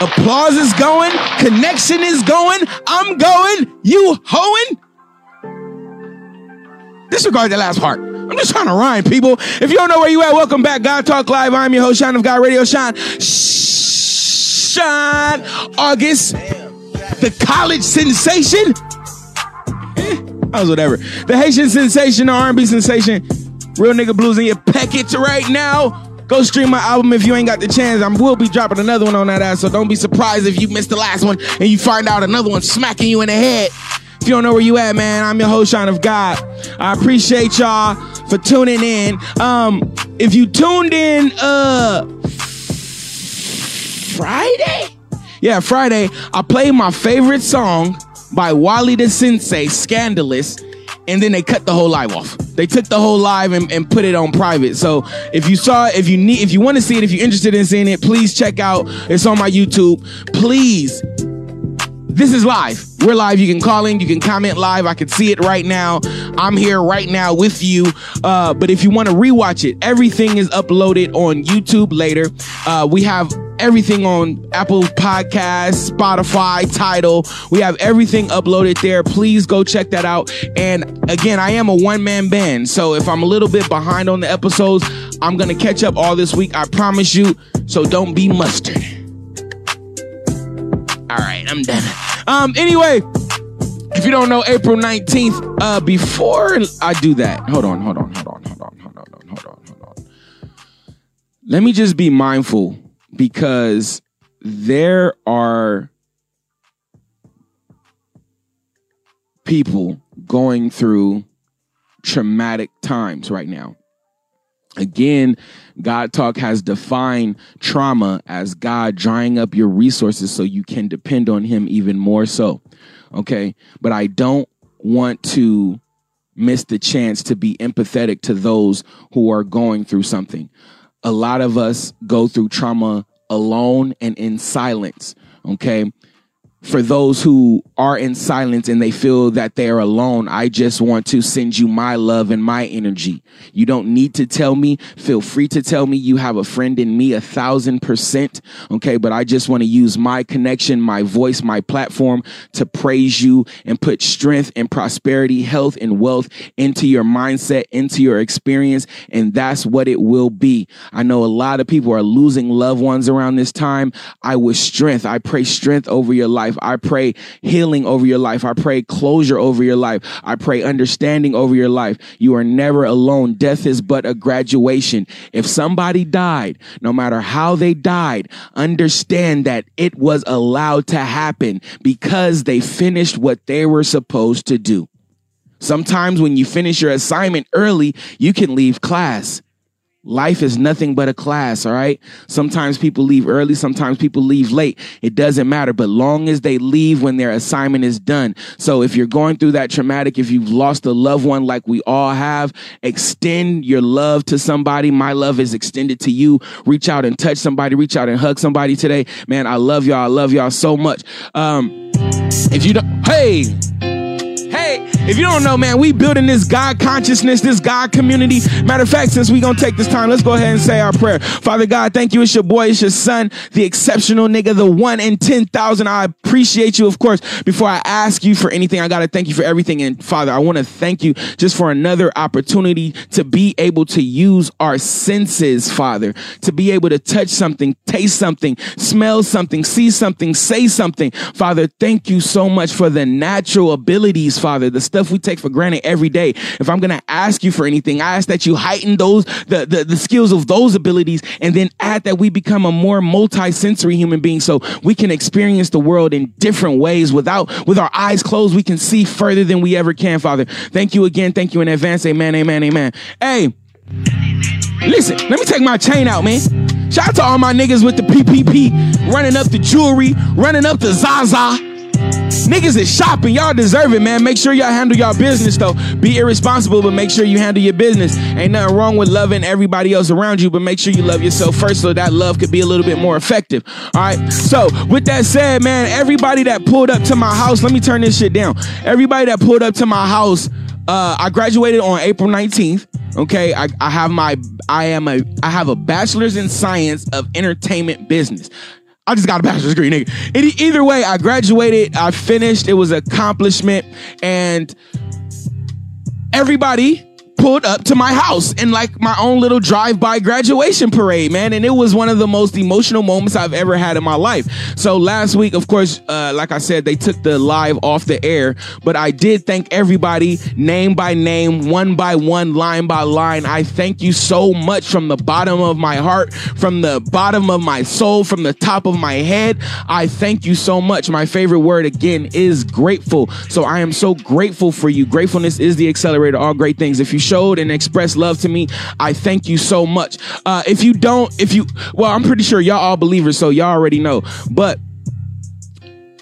Applause is going. Connection is going. I'm going. You hoeing? Disregard the last part. I'm just trying to rhyme, people. If you don't know where you at, welcome back. God Talk Live. I'm your host, Shine of God Radio. Shine. Shine. August. The college sensation. Eh, that was whatever. The Haitian sensation, the R&B sensation. Real nigga blues in your package right now. Go stream my album if you ain't got the chance. I will be dropping another one on that ass, so don't be surprised if you missed the last one and you find out another one smacking you in the head. If you don't know where you at, man, I'm your host, Shine of God. I appreciate y'all for tuning in. Um, if you tuned in uh Friday? Yeah, Friday, I played my favorite song by Wallie the Sensei, Scandalous, and then they cut the whole live off. They took the whole live and, and put it on private. So if you saw it, if you need, if you want to see it, if you're interested in seeing it, please check out. It's on my YouTube. Please this is live. We're live. You can call in, you can comment live. I can see it right now. I'm here right now with you. Uh, but if you want to rewatch it, everything is uploaded on YouTube later. Uh, we have everything on Apple Podcasts, Spotify, Tidal. We have everything uploaded there. Please go check that out. And again, I am a one man band. So if I'm a little bit behind on the episodes, I'm going to catch up all this week. I promise you. So don't be mustard. All right, I'm done. Um, anyway, if you don't know, April 19th, uh, before I do that, hold on, hold on, hold on, hold on, hold on, hold on, hold on. Let me just be mindful because there are people going through traumatic times right now. Again, God Talk has defined trauma as God drying up your resources so you can depend on Him even more so. Okay. But I don't want to miss the chance to be empathetic to those who are going through something. A lot of us go through trauma alone and in silence. Okay for those who are in silence and they feel that they are alone, I just want to send you my love and my energy. You don't need to tell me. Feel free to tell me you have a friend in me a thousand percent. Okay. But I just want to use my connection, my voice, my platform to praise you and put strength and prosperity, health and wealth into your mindset, into your experience. And that's what it will be. I know a lot of people are losing loved ones around this time. I wish strength. I pray strength over your life life. I pray healing over your life. I pray closure over your life. I pray understanding over your life. You are never alone. Death is but a graduation. If somebody died, no matter how they died, understand that it was allowed to happen because they finished what they were supposed to do. Sometimes when you finish your assignment early, you can leave class. Life is nothing but a class, all right? Sometimes people leave early, sometimes people leave late. It doesn't matter, but long as they leave when their assignment is done. So if you're going through that traumatic, if you've lost a loved one like we all have, extend your love to somebody. My love is extended to you. Reach out and touch somebody, reach out and hug somebody today. Man, I love y'all. I love y'all so much. Um, if you don't, hey, if you don't know, man, we building this God consciousness, this God community. Matter of fact, since we gonna take this time, let's go ahead and say our prayer. Father God, thank you. It's your boy, it's your son, the exceptional nigga, the one in 10,000. I appreciate you, of course. Before I ask you for anything, I gotta thank you for everything. And Father, I wanna thank you just for another opportunity to be able to use our senses, Father, to be able to touch something, taste something, smell something, see something, say something. Father, thank you so much for the natural abilities Father, the stuff we take for granted every day. If I'm going to ask you for anything, I ask that you heighten those, the, the, the skills of those abilities and then add that we become a more multi-sensory human being so we can experience the world in different ways without, with our eyes closed, we can see further than we ever can, Father. Thank you again. Thank you in advance. Amen, amen, amen. Hey, listen, let me take my chain out, man. Shout out to all my niggas with the PPP, running up the jewelry, running up the Zaza. Niggas is shopping. Y'all deserve it, man. Make sure y'all handle y'all business, though. Be irresponsible, but make sure you handle your business. Ain't nothing wrong with loving everybody else around you, but make sure you love yourself first so that love could be a little bit more effective. All right. So, with that said, man, everybody that pulled up to my house, let me turn this shit down. Everybody that pulled up to my house, uh, I graduated on April 19th. Okay, I, I have my I am a I have a bachelor's in science of entertainment business. I just got a bachelor's degree, nigga. either way, I graduated, I finished. It was an accomplishment, and everybody pulled up to my house in like my own little drive-by graduation parade, man. And it was one of the most emotional moments I've ever had in my life. So last week, of course, uh, like I said, they took the live off the air, but I did thank everybody name by name, one by one, line by line. I thank you so much from the bottom of my heart, from the bottom of my soul, from the top of my head. I thank you so much. My favorite word again is grateful. So I am so grateful for you. Gratefulness is the accelerator, all great things. If you showed and expressed love to me. I thank you so much. Uh, if you don't, if you, well, I'm pretty sure y'all all believers, so y'all already know. But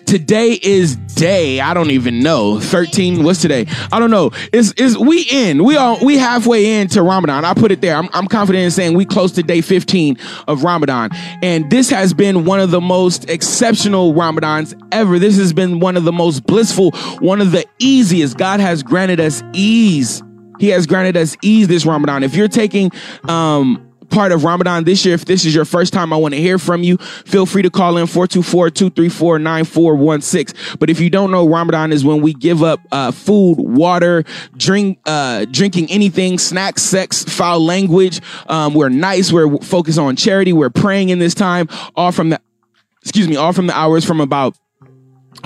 today is day i don't even know 13 what's today? I don't know. Is is we in we are we halfway into ramadan. I put it there. I'm, I'm confident in saying we close to day 15 of ramadan. And this has been one of the most exceptional ramadans ever. This has been one of the most blissful one of the easiest. God has granted us ease he has granted us ease this Ramadan. If you're taking um, part of Ramadan this year, if this is your first time, I want to hear from you. Feel free to call in 424-234-9416. But if you don't know, Ramadan is when we give up uh, food, water, drink, uh, drinking anything, snacks, sex, foul language. Um, we're nice. We're focused on charity. We're praying in this time, all from the, excuse me, all from the hours from about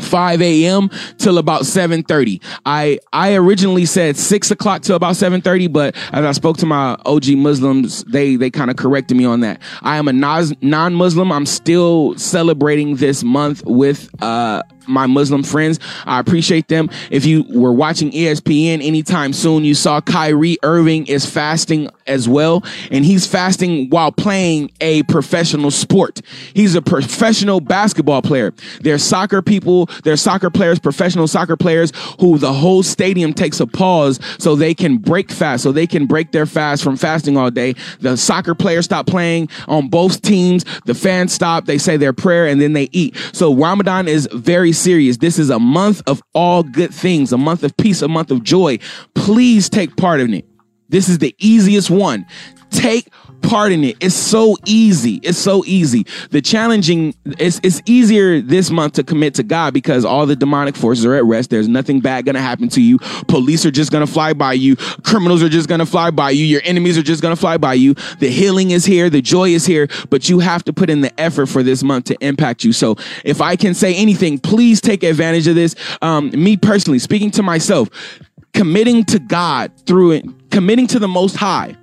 5 a.m. till about 7:30. I I originally said six o'clock till about 7:30, but as I spoke to my OG Muslims, they they kind of corrected me on that. I am a non-Muslim. I'm still celebrating this month with uh my Muslim friends. I appreciate them. If you were watching ESPN anytime soon, you saw Kyrie Irving is fasting as well. And he's fasting while playing a professional sport. He's a professional basketball player. There's soccer people, there's soccer players, professional soccer players who the whole stadium takes a pause so they can break fast, so they can break their fast from fasting all day. The soccer players stop playing on both teams. The fans stop. They say their prayer and then they eat. So Ramadan is very serious. This is a month of all good things, a month of peace, a month of joy. Please take part in it. This is the easiest one. Take part in it. It's so easy. It's so easy. The challenging, it's, it's easier this month to commit to God because all the demonic forces are at rest. There's nothing bad to happen to you. Police are just to fly by you. Criminals are just to fly by you. Your enemies are just to fly by you. The healing is here. The joy is here, but you have to put in the effort for this month to impact you. So if I can say anything, please take advantage of this. Um, me personally, speaking to myself, committing to God through it, committing to the most high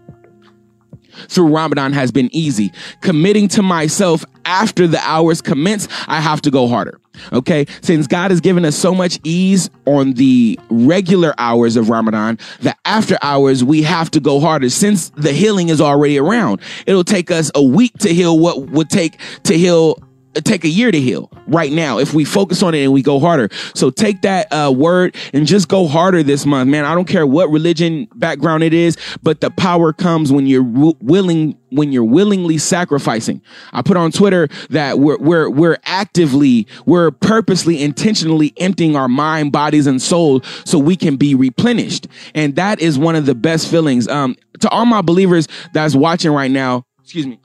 through Ramadan has been easy. Committing to myself after the hours commence, I have to go harder. Okay. Since God has given us so much ease on the regular hours of Ramadan, the after hours, we have to go harder since the healing is already around. It'll take us a week to heal what would take to heal take a year to heal right now if we focus on it and we go harder. So take that uh, word and just go harder this month, man. I don't care what religion background it is, but the power comes when you're w- willing when you're willingly sacrificing. I put on Twitter that we're we're we're actively, we're purposely intentionally emptying our mind, bodies and soul so we can be replenished. And that is one of the best feelings. Um to all my believers that's watching right now, excuse me.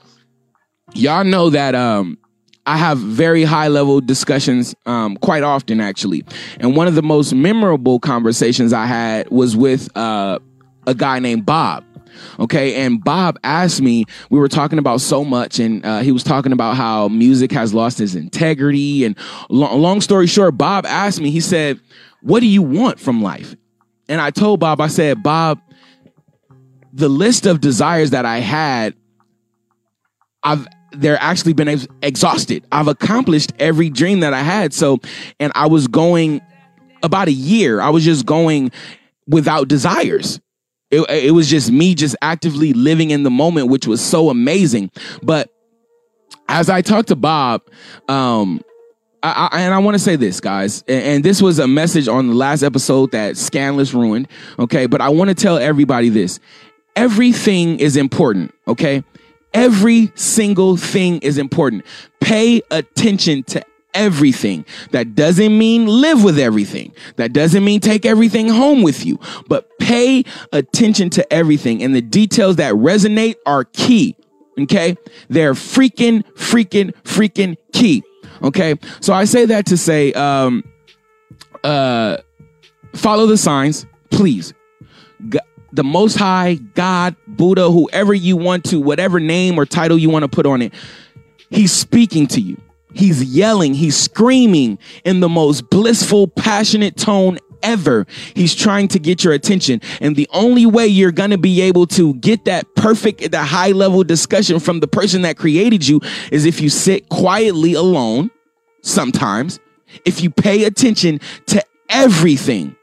Y'all know that um I have very high level discussions um, quite often, actually. And one of the most memorable conversations I had was with uh, a guy named Bob. Okay. And Bob asked me, we were talking about so much, and uh, he was talking about how music has lost its integrity. And lo- long story short, Bob asked me, he said, What do you want from life? And I told Bob, I said, Bob, the list of desires that I had, I've they're actually been ex- exhausted. I've accomplished every dream that I had. So, and I was going about a year. I was just going without desires. It, it was just me just actively living in the moment, which was so amazing. But as I talked to Bob, um, I, I, and I want to say this, guys, and, and, this was a message on the last episode that Scandalous ruined. Okay, but I want to tell everybody this: everything is important. Okay, Every single thing is important. Pay attention to everything. That doesn't mean live with everything. That doesn't mean take everything home with you, but pay attention to everything. And the details that resonate are key. Okay. They're freaking, freaking, freaking key. Okay. So I say that to say, um, uh, follow the signs, please. The Most High, God, Buddha, whoever you want to, whatever name or title you want to put on it, He's speaking to you. He's yelling, he's screaming in the most blissful, passionate tone ever. He's trying to get your attention. And the only way you're going to be able to get that perfect, the high level discussion from the person that created you is if you sit quietly alone sometimes, if you pay attention to everything,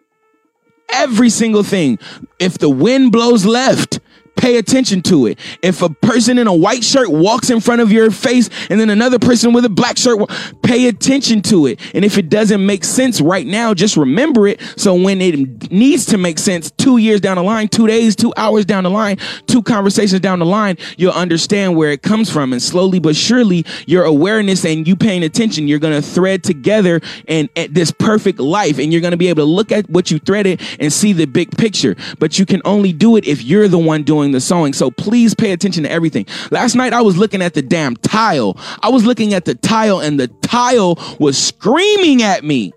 every single thing. If the wind blows left, pay attention to it. If a person in a white shirt walks in front of your face and then another person with a black shirt, pay attention to it. And if it doesn't make sense right now, just remember it. So when it needs to make sense two years down the line, two days, two hours down the line, two conversations down the line, you'll understand where it comes from. And slowly but surely, your awareness and you paying attention, you're going to thread together and at this perfect life. And you're going to be able to look at what you threaded and see the big picture. But you can only do it if you're the one doing the sewing. So please pay attention to everything. Last night I was looking at the damn tile. I was looking at the tile and the tile was screaming at me.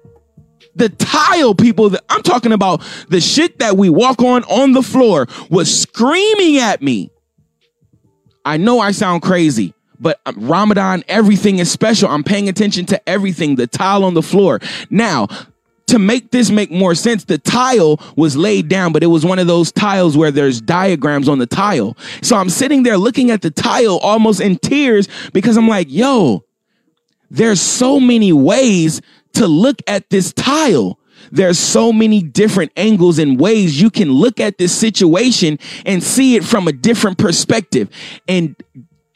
The tile people that I'm talking about, the shit that we walk on on the floor was screaming at me. I know I sound crazy, but um, Ramadan, everything is special. I'm paying attention to everything, the tile on the floor. Now, to make this make more sense, the tile was laid down, but it was one of those tiles where there's diagrams on the tile. So I'm sitting there looking at the tile almost in tears because I'm like, yo, there's so many ways to look at this tile. There's so many different angles and ways you can look at this situation and see it from a different perspective. And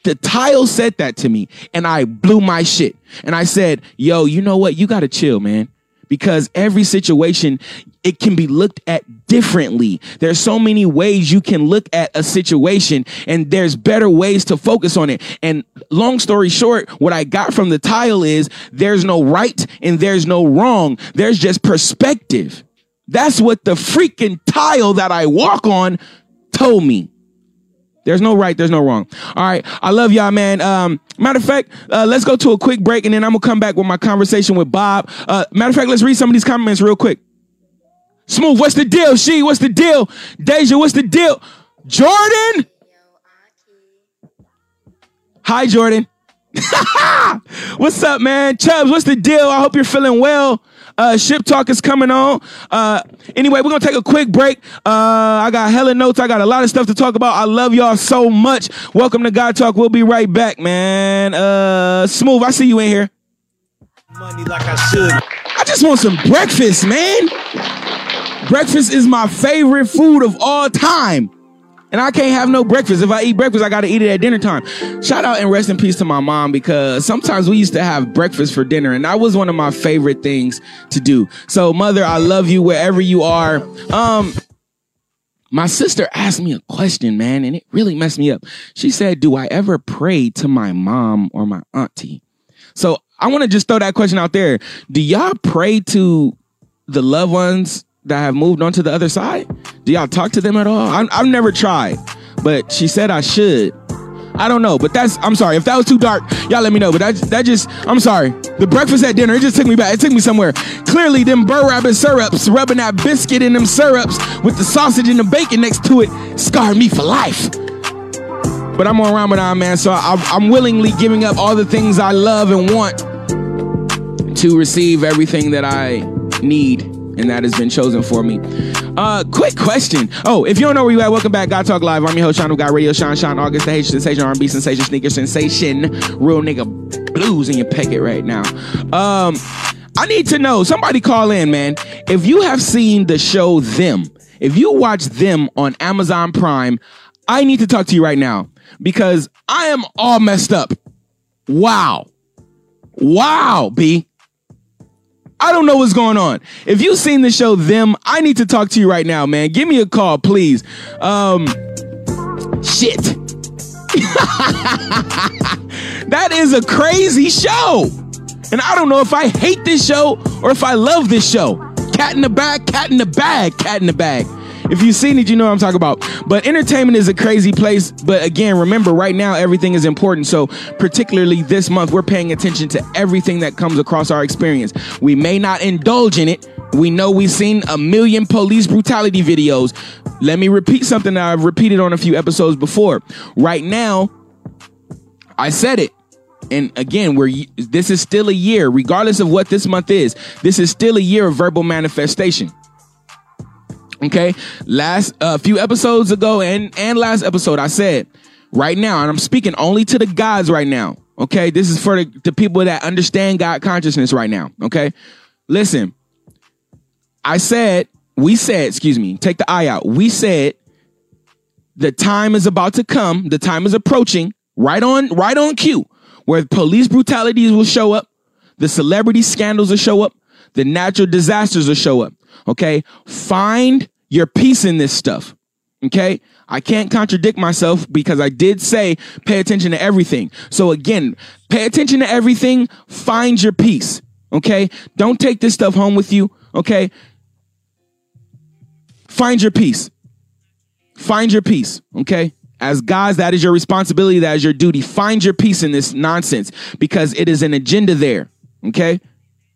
the tile said that to me and I blew my shit. And I said, yo, you know what? You got to chill, man because every situation it can be looked at differently. There's so many ways you can look at a situation and there's better ways to focus on it. And long story short, what I got from the tile is there's no right and there's no wrong. There's just perspective. That's what the freaking tile that I walk on told me. There's no right, there's no wrong. All right. I love y'all, man. Um, matter of fact, uh, let's go to a quick break and then I'm gonna come back with my conversation with Bob. Uh, matter of fact, let's read some of these comments real quick. Smooth, what's the deal? She, what's the deal? Deja, what's the deal? Jordan? Hi, Jordan. what's up, man? Chubbs, what's the deal? I hope you're feeling well. Uh, Ship Talk is coming on. Uh, anyway, we're gonna take a quick break. Uh, I got hella notes. I got a lot of stuff to talk about. I love y'all so much. Welcome to God Talk. We'll be right back, man. Uh, Smooth, I see you in here. Money like I should. I just want some breakfast, man. Breakfast is my favorite food of all time. And I can't have no breakfast. If I eat breakfast, I got to eat it at dinner time. Shout out and rest in peace to my mom because sometimes we used to have breakfast for dinner and that was one of my favorite things to do. So mother, I love you wherever you are. Um, my sister asked me a question, man, and it really messed me up. She said, do I ever pray to my mom or my auntie? So I want to just throw that question out there. Do y'all pray to the loved ones that have moved on to the other side? Do y'all talk to them at all? i have never tried, but she said I should. I don't know, but that's, I'm sorry. If that was too dark, y'all let me know. But that, that just, I'm sorry. The breakfast at dinner, it just took me back. It took me somewhere. Clearly, them Brer Rabbit syrups, rubbing that biscuit in them syrups with the sausage and the bacon next to it, scarred me for life. But I'm on Ramadan, man, so I, I'm willingly giving up all the things I love and want to receive everything that I need and that has been chosen for me. Uh, quick question. Oh, if you don't know where you at, welcome back. God Talk Live. I'm your host, Sean of God Radio, Sean Sean August, the H sensation, R&B sensation, sneaker sensation, real nigga blues in your packet right now. Um, I need to know. Somebody call in, man. If you have seen the show Them, if you watch Them on Amazon Prime, I need to talk to you right now because I am all messed up. Wow. Wow, B. I don't know what's going on. If you've seen the show Them, I need to talk to you right now, man. Give me a call, please. Um, shit. that is a crazy show. And I don't know if I hate this show or if I love this show. Cat in the bag, cat in the bag, cat in the bag. If you've seen it, you know what I'm talking about. But entertainment is a crazy place. But again, remember, right now everything is important. So particularly this month, we're paying attention to everything that comes across our experience. We may not indulge in it. We know we've seen a million police brutality videos. Let me repeat something that I've repeated on a few episodes before. Right now, I said it. And again, we're this is still a year, regardless of what this month is. This is still a year of verbal manifestation. Okay, last a uh, few episodes ago and and last episode, I said right now, and I'm speaking only to the gods right now. Okay, this is for the, the people that understand God consciousness right now. Okay, listen, I said, we said, excuse me, take the eye out. We said the time is about to come, the time is approaching, right on, right on cue, where police brutalities will show up, the celebrity scandals will show up, the natural disasters will show up. Okay. Find your peace in this stuff. Okay. I can't contradict myself because I did say pay attention to everything. So again, pay attention to everything. Find your peace. Okay. Don't take this stuff home with you. Okay. Find your peace. Find your peace. Okay. As guys, that is your responsibility. That is your duty. Find your peace in this nonsense because it is an agenda there. Okay.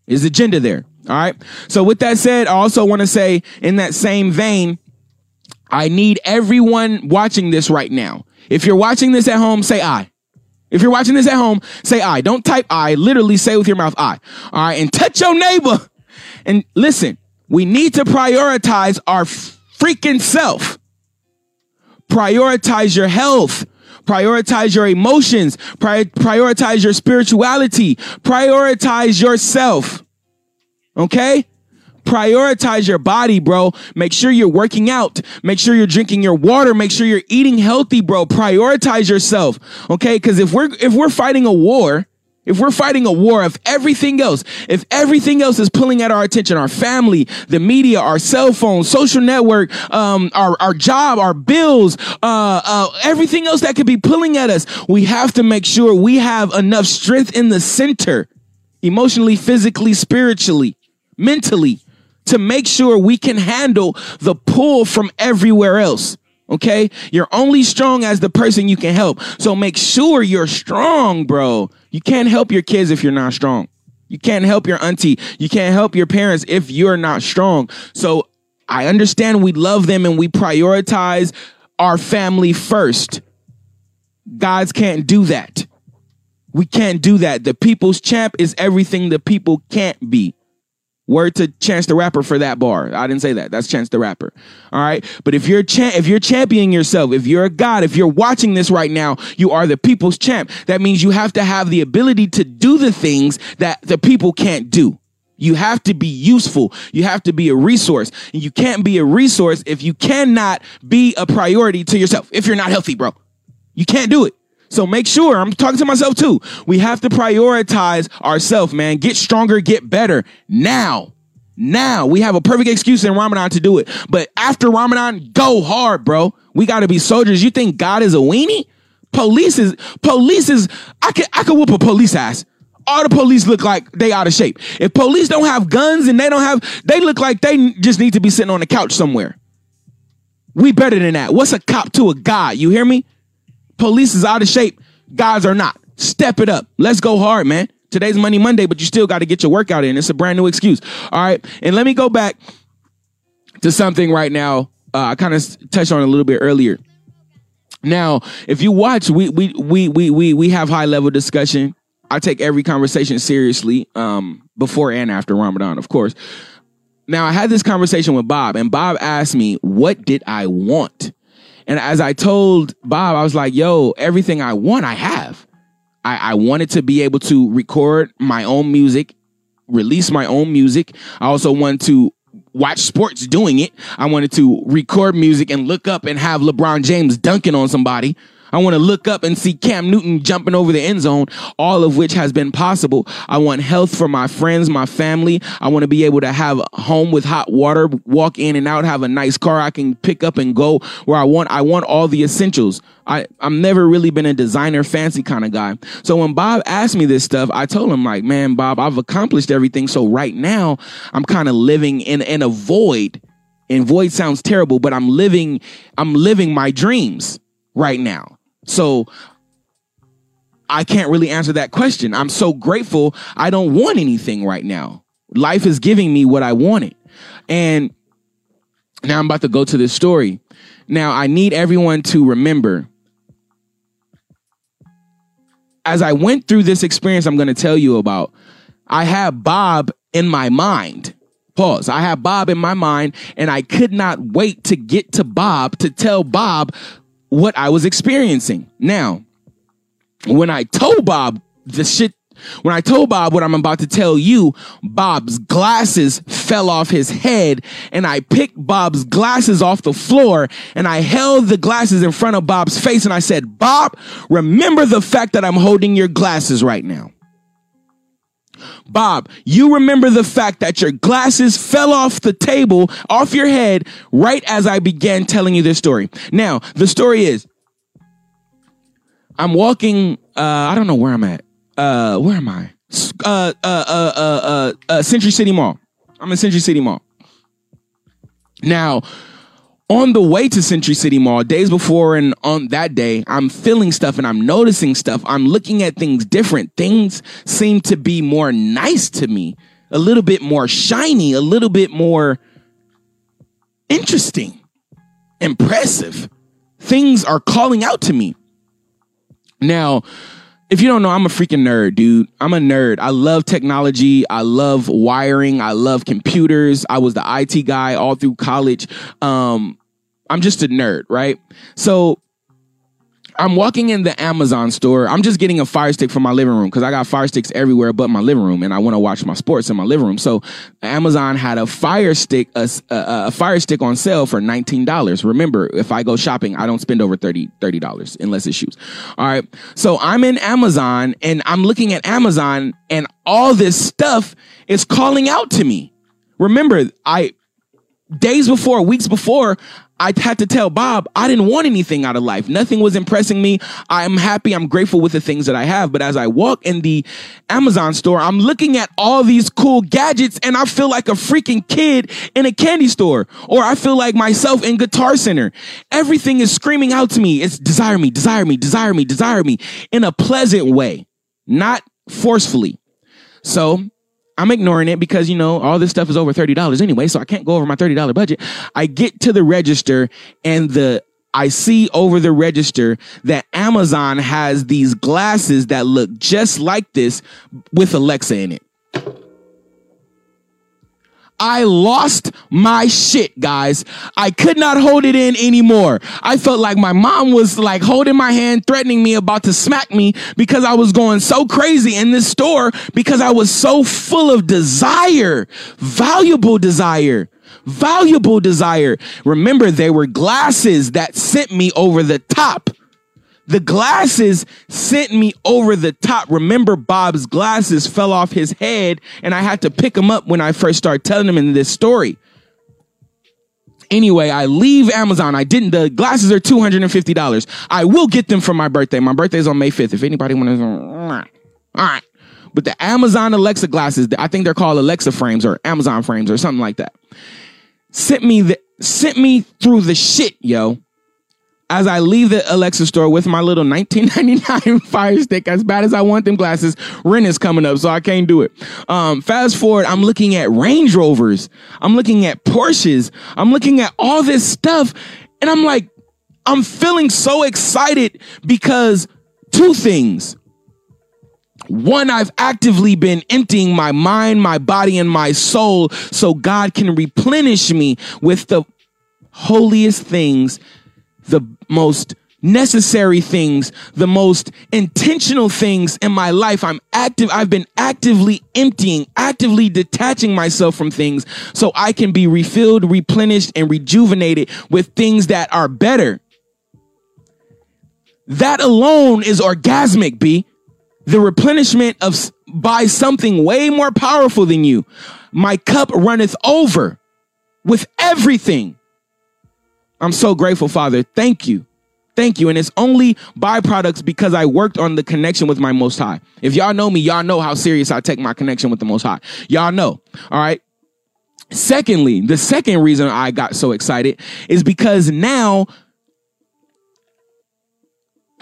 Is agenda there. All right. So with that said, I also want to say in that same vein, I need everyone watching this right now. If you're watching this at home, say I. If you're watching this at home, say I. Don't type I. Literally say with your mouth I. All right. And touch your neighbor. And listen, we need to prioritize our freaking self. Prioritize your health. Prioritize your emotions. Pri- prioritize your spirituality. Prioritize yourself. Okay? Prioritize your body, bro. Make sure you're working out. Make sure you're drinking your water. Make sure you're eating healthy, bro. Prioritize yourself. Okay? Cause if we're, if we're fighting a war, if we're fighting a war of everything else, if everything else is pulling at our attention, our family, the media, our cell phone, social network, um, our, our job, our bills, uh, uh, everything else that could be pulling at us, we have to make sure we have enough strength in the center, emotionally, physically, spiritually, mentally, to make sure we can handle the pull from everywhere else. Okay. You're only strong as the person you can help. So make sure you're strong, bro. You can't help your kids if you're not strong. You can't help your auntie. You can't help your parents if you're not strong. So I understand we love them and we prioritize our family first. Guys can't do that. We can't do that. The people's champ is everything the people can't be. Word to Chance the Rapper for that bar. I didn't say that. That's Chance the Rapper. All right. But if you're cha- if you're championing yourself, if you're a god, if you're watching this right now, you are the people's champ. That means you have to have the ability to do the things that the people can't do. You have to be useful. You have to be a resource. And you can't be a resource if you cannot be a priority to yourself. If you're not healthy, bro. You can't do it. So make sure, I'm talking to myself too. We have to prioritize ourselves, man. Get stronger, get better now. Now we have a perfect excuse in Ramadan to do it. But after Ramadan, go hard, bro. We got to be soldiers. You think God is a weenie? Police is, police is, I could, I could whoop a police ass. All the police look like they out of shape. If police don't have guns and they don't have, they look like they just need to be sitting on the couch somewhere. We better than that. What's a cop to a guy? You hear me? Police is out of shape. Guys are not. Step it up. Let's go hard, man. Today's Money Monday, but you still got to get your workout in. It's a brand new excuse. All right. And let me go back to something right now. Uh, I kind of touched on a little bit earlier. Now, if you watch, we we we we we we have high level discussion. I take every conversation seriously, um, before and after Ramadan, of course. Now, I had this conversation with Bob, and Bob asked me, "What did I want?" And as I told Bob, I was like, yo, everything I want, I have. I, I wanted to be able to record my own music, release my own music. I also wanted to watch sports doing it. I wanted to record music and look up and have LeBron James dunking on somebody. I want to look up and see Cam Newton jumping over the end zone, all of which has been possible. I want health for my friends, my family. I want to be able to have a home with hot water, walk in and out, have a nice car I can pick up and go where I want. I want all the essentials. I, I've never really been a designer fancy kind of guy. So when Bob asked me this stuff, I told him like, man, Bob, I've accomplished everything. So right now I'm kind of living in, in a void And void sounds terrible, but I'm living, I'm living my dreams right now. So I can't really answer that question. I'm so grateful. I don't want anything right now. Life is giving me what I wanted. And now I'm about to go to this story. Now I need everyone to remember as I went through this experience I'm going to tell you about, I had Bob in my mind. Pause. I had Bob in my mind and I could not wait to get to Bob to tell Bob what I was experiencing. Now, when I told Bob the shit when I told Bob what I'm about to tell you, Bob's glasses fell off his head and I picked Bob's glasses off the floor and I held the glasses in front of Bob's face and I said, Bob, remember the fact that I'm holding your glasses right now. Bob, you remember the fact that your glasses fell off the table, off your head, right as I began telling you this story. Now, the story is I'm walking, uh, I don't know where I'm at uh, where am I? Uh, uh, uh, uh, uh, uh, Century City Mall. I'm in Century City Mall. Now, on the way to Century City Mall, days before and on that day, I'm feeling stuff and I'm noticing stuff. I'm looking at things different. Things seem to be more nice to me, a little bit more shiny, a little bit more interesting, impressive. Things are calling out to me. Now, if you don't know, I'm a freaking nerd, dude. I'm a nerd. I love technology. I love wiring. I love computers. I was the IT guy all through college. Um, I'm just a nerd, right? So I'm walking in the Amazon store. I'm just getting a fire stick for my living room because I got fire sticks everywhere but my living room, and I want to watch my sports in my living room. So Amazon had a fire stick, a, a, a fire stick on sale for nineteen dollars. Remember, if I go shopping, I don't spend over 30 dollars unless it's shoes. All right. So I'm in Amazon and I'm looking at Amazon, and all this stuff is calling out to me. Remember, I days before, weeks before, I had to tell Bob I didn't want anything out of life. Nothing was impressing me. I'm happy. I'm grateful with the things that I have. But as I walk in the Amazon store, I'm looking at all these cool gadgets and I feel like a freaking kid in a candy store or I feel like myself in Guitar Center. Everything is screaming out to me. It's desire me, desire me, desire me, desire me in a pleasant way, not forcefully. So I'm ignoring it because, you know, all this stuff is over $30 anyway, so I can't go over my $30 budget. I get to the register and the I see over the register that Amazon has these glasses that look just like this with Alexa in it. I lost my shit, guys. I could not hold it in anymore. I felt like my mom was like holding my hand, threatening me about to smack me because I was going so crazy in this store because I was so full of desire, valuable desire valuable desire. Remember, they were glasses that sent me over the top. The glasses sent me over the top. Remember, Bob's glasses fell off his head, and I had to pick them up when I first started telling him in this story. Anyway, I leave Amazon. I didn't. The glasses are two hundred and fifty dollars. I will get them for my birthday. My birthday is on May fifth. If anybody wants to, all right. But the Amazon Alexa glasses, I think they're called Alexa frames or Amazon frames or something like that. Sent me the sent me through the shit, yo as I leave the Alexa store with my little 1999 Fire Stick, as bad as I want them glasses, rent is coming up, so I can't do it. Um, fast forward, I'm looking at Range Rovers, I'm looking at Porsches, I'm looking at all this stuff, and I'm like, I'm feeling so excited because two things. One, I've actively been emptying my mind, my body, and my soul so God can replenish me with the holiest things the most necessary things, the most intentional things in my life. I'm active. I've been actively emptying, actively detaching myself from things so I can be refilled, replenished, and rejuvenated with things that are better. That alone is orgasmic, B. The replenishment of by something way more powerful than you. My cup runneth over with everything I'm so grateful, Father. Thank you. Thank you. And it's only byproducts because I worked on the connection with my Most High. If y'all know me, y'all know how serious I take my connection with the Most High. Y'all know. All right. Secondly, the second reason I got so excited is because now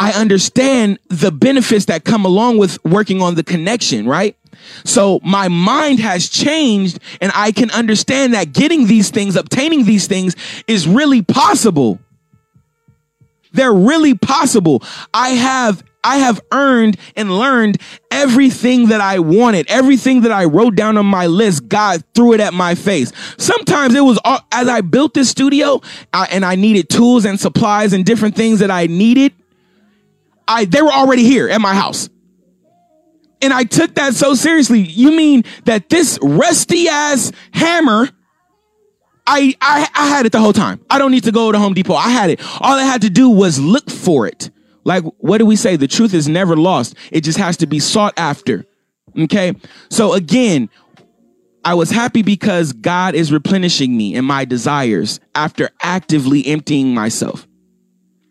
I understand the benefits that come along with working on the connection, right? So my mind has changed and I can understand that getting these things, obtaining these things is really possible. They're really possible. I have I have earned and learned everything that I wanted, everything that I wrote down on my list. God threw it at my face. Sometimes it was all, as I built this studio I, and I needed tools and supplies and different things that I needed. I they were already here at my house. And I took that so seriously. You mean that this rusty ass hammer I, I I had it the whole time. I don't need to go to Home Depot. I had it. All I had to do was look for it. Like what do we say? The truth is never lost. It just has to be sought after. Okay? So again, I was happy because God is replenishing me and my desires after actively emptying myself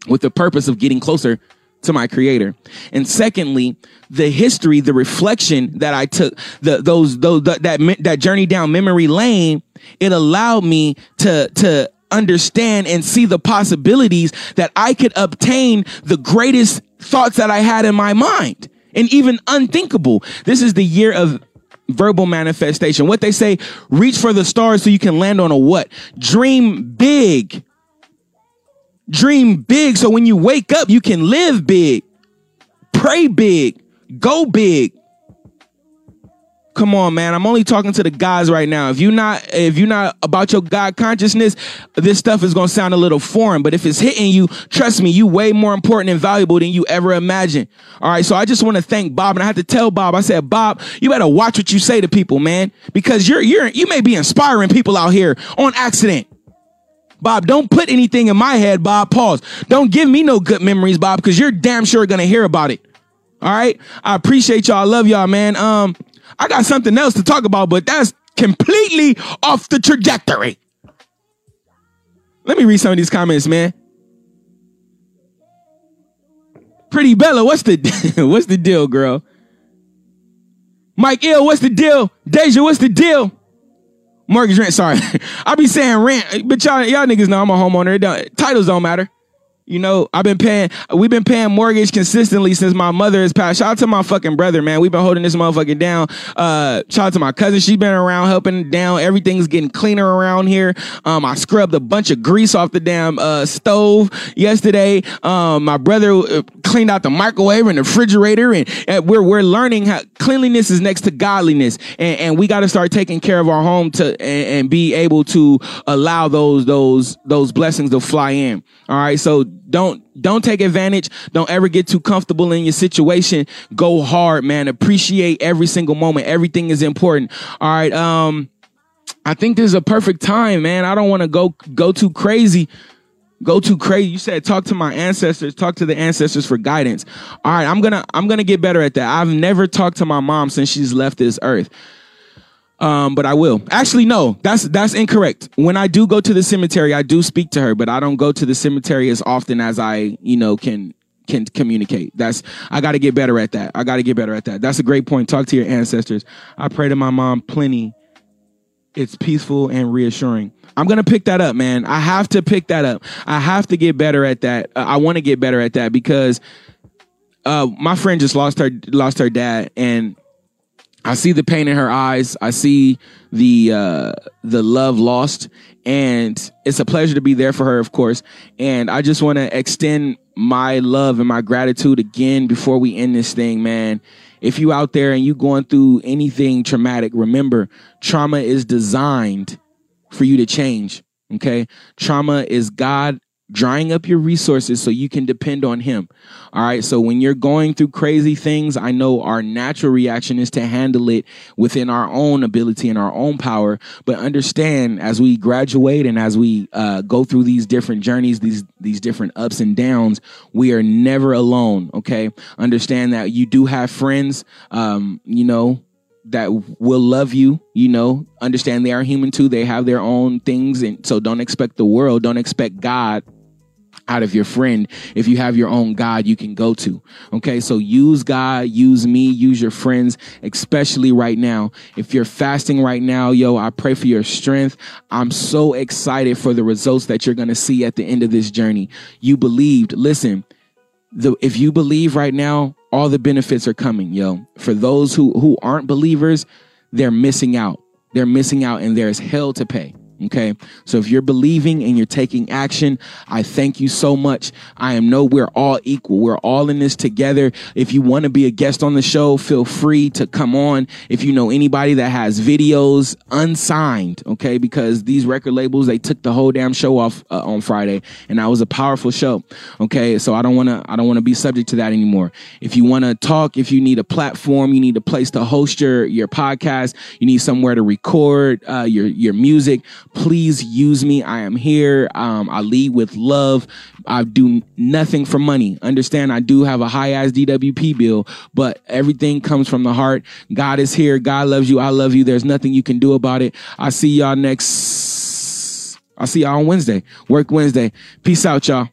with the purpose of getting closer to my creator. And secondly, the history, the reflection that I took, the, those, those, that, that, that journey down memory lane, it allowed me to, to understand and see the possibilities that I could obtain the greatest thoughts that I had in my mind and even unthinkable. This is the year of verbal manifestation. What they say, reach for the stars so you can land on a what? Dream big. Dream big so when you wake up, you can live big. Pray big. Go big. Come on, man. I'm only talking to the guys right now. If you're not, if you're not about your God consciousness, this stuff is gonna sound a little foreign. But if it's hitting you, trust me, you way more important and valuable than you ever imagined. All right. So I just want to thank Bob, and I had to tell Bob. I said, Bob, you better watch what you say to people, man, because you're you're you may be inspiring people out here on accident. Bob, don't put anything in my head, Bob. Pause. Don't give me no good memories, Bob, because you're damn sure gonna hear about it. All right. I appreciate y'all. I love y'all, man. Um, I got something else to talk about, but that's completely off the trajectory. Let me read some of these comments, man. Pretty Bella, what's the what's the deal, girl? Mike Ill, what's the deal? Deja, what's the deal? Mortgage rent, sorry. I be saying rent, but y'all y'all niggas know I'm a homeowner. It don't, titles don't matter. You know, I've been paying, we've been paying mortgage consistently since my mother has passed. Shout out to my fucking brother, man. We've been holding this motherfucker down. Uh, shout out to my cousin. She's been around helping down. Everything's getting cleaner around here. Um, I scrubbed a bunch of grease off the damn, uh, stove yesterday. Um, my brother uh, cleaned out the microwave and the refrigerator and, and we're, we're learning how cleanliness is next to godliness. And, and we got to start taking care of our home to, and, and be able to allow those, those, those blessings to fly in. All right. So don't don't take advantage. Don't ever get too comfortable in your situation. Go hard, man. Appreciate every single moment. Everything is important. All right. Um, I think this is a perfect time, man. I don't want to go go too crazy. Go too crazy. You said talk to my ancestors, talk to the ancestors for guidance. All right, I'm gonna I'm gonna get better at that. I've never talked to my mom since she's left this earth. Um, but I will. Actually, no, that's that's incorrect. When I do go to the cemetery, I do speak to her, but I don't go to the cemetery as often as I, you know, can can communicate. That's I got to get better at that. I got to get better at that. That's a great point. Talk to your ancestors. I pray to my mom plenty. It's peaceful and reassuring. I'm gonna pick that up, man. I have to pick that up. I have to get better at that. Uh, I want to get better at that because uh, my friend just lost her lost her dad, and I see the pain in her eyes. I see the uh, the love lost, and it's a pleasure to be there for her, of course. And I just want to extend my love and my gratitude again before we end this thing, man. If you out there and you going through anything traumatic, remember trauma is designed for you to change. Okay, trauma is God drying up your resources so you can depend on him. All right. So when you're going through crazy things, I know our natural reaction is to handle it within our own ability and our own power. But understand as we graduate and as we uh, go through these different journeys, these these different ups and downs, we are never alone. Okay. Understand that you do have friends. Um, you know, that will love you, you know, understand they are human too. They have their own things. And so don't expect the world, don't expect God out of your friend if you have your own God you can go to. Okay. So use God, use me, use your friends, especially right now. If you're fasting right now, yo, I pray for your strength. I'm so excited for the results that you're going to see at the end of this journey. You believed. Listen, the, if you believe right now, all the benefits are coming, yo. For those who, who aren't believers, they're missing out. They're missing out and there's hell to pay. Okay. So if you're believing and you're taking action, I thank you so much. I am no, we're all equal. We're all in this together. If you want to be a guest on the show, feel free to come on. If you know anybody that has videos unsigned, okay, because these record labels, they took the whole damn show off uh, on Friday and that was a powerful show. Okay. So I don't want to, I don't want to be subject to that anymore. If you want to talk, if you need a platform, you need a place to host your, your podcast, you need somewhere to record, uh, your, your music, Please use me. I am here. Um, I lead with love. I do nothing for money. Understand, I do have a high ass DWP bill, but everything comes from the heart. God is here. God loves you. I love you. There's nothing you can do about it. I see y'all next. I'll see y'all on Wednesday. Work Wednesday. Peace out, y'all.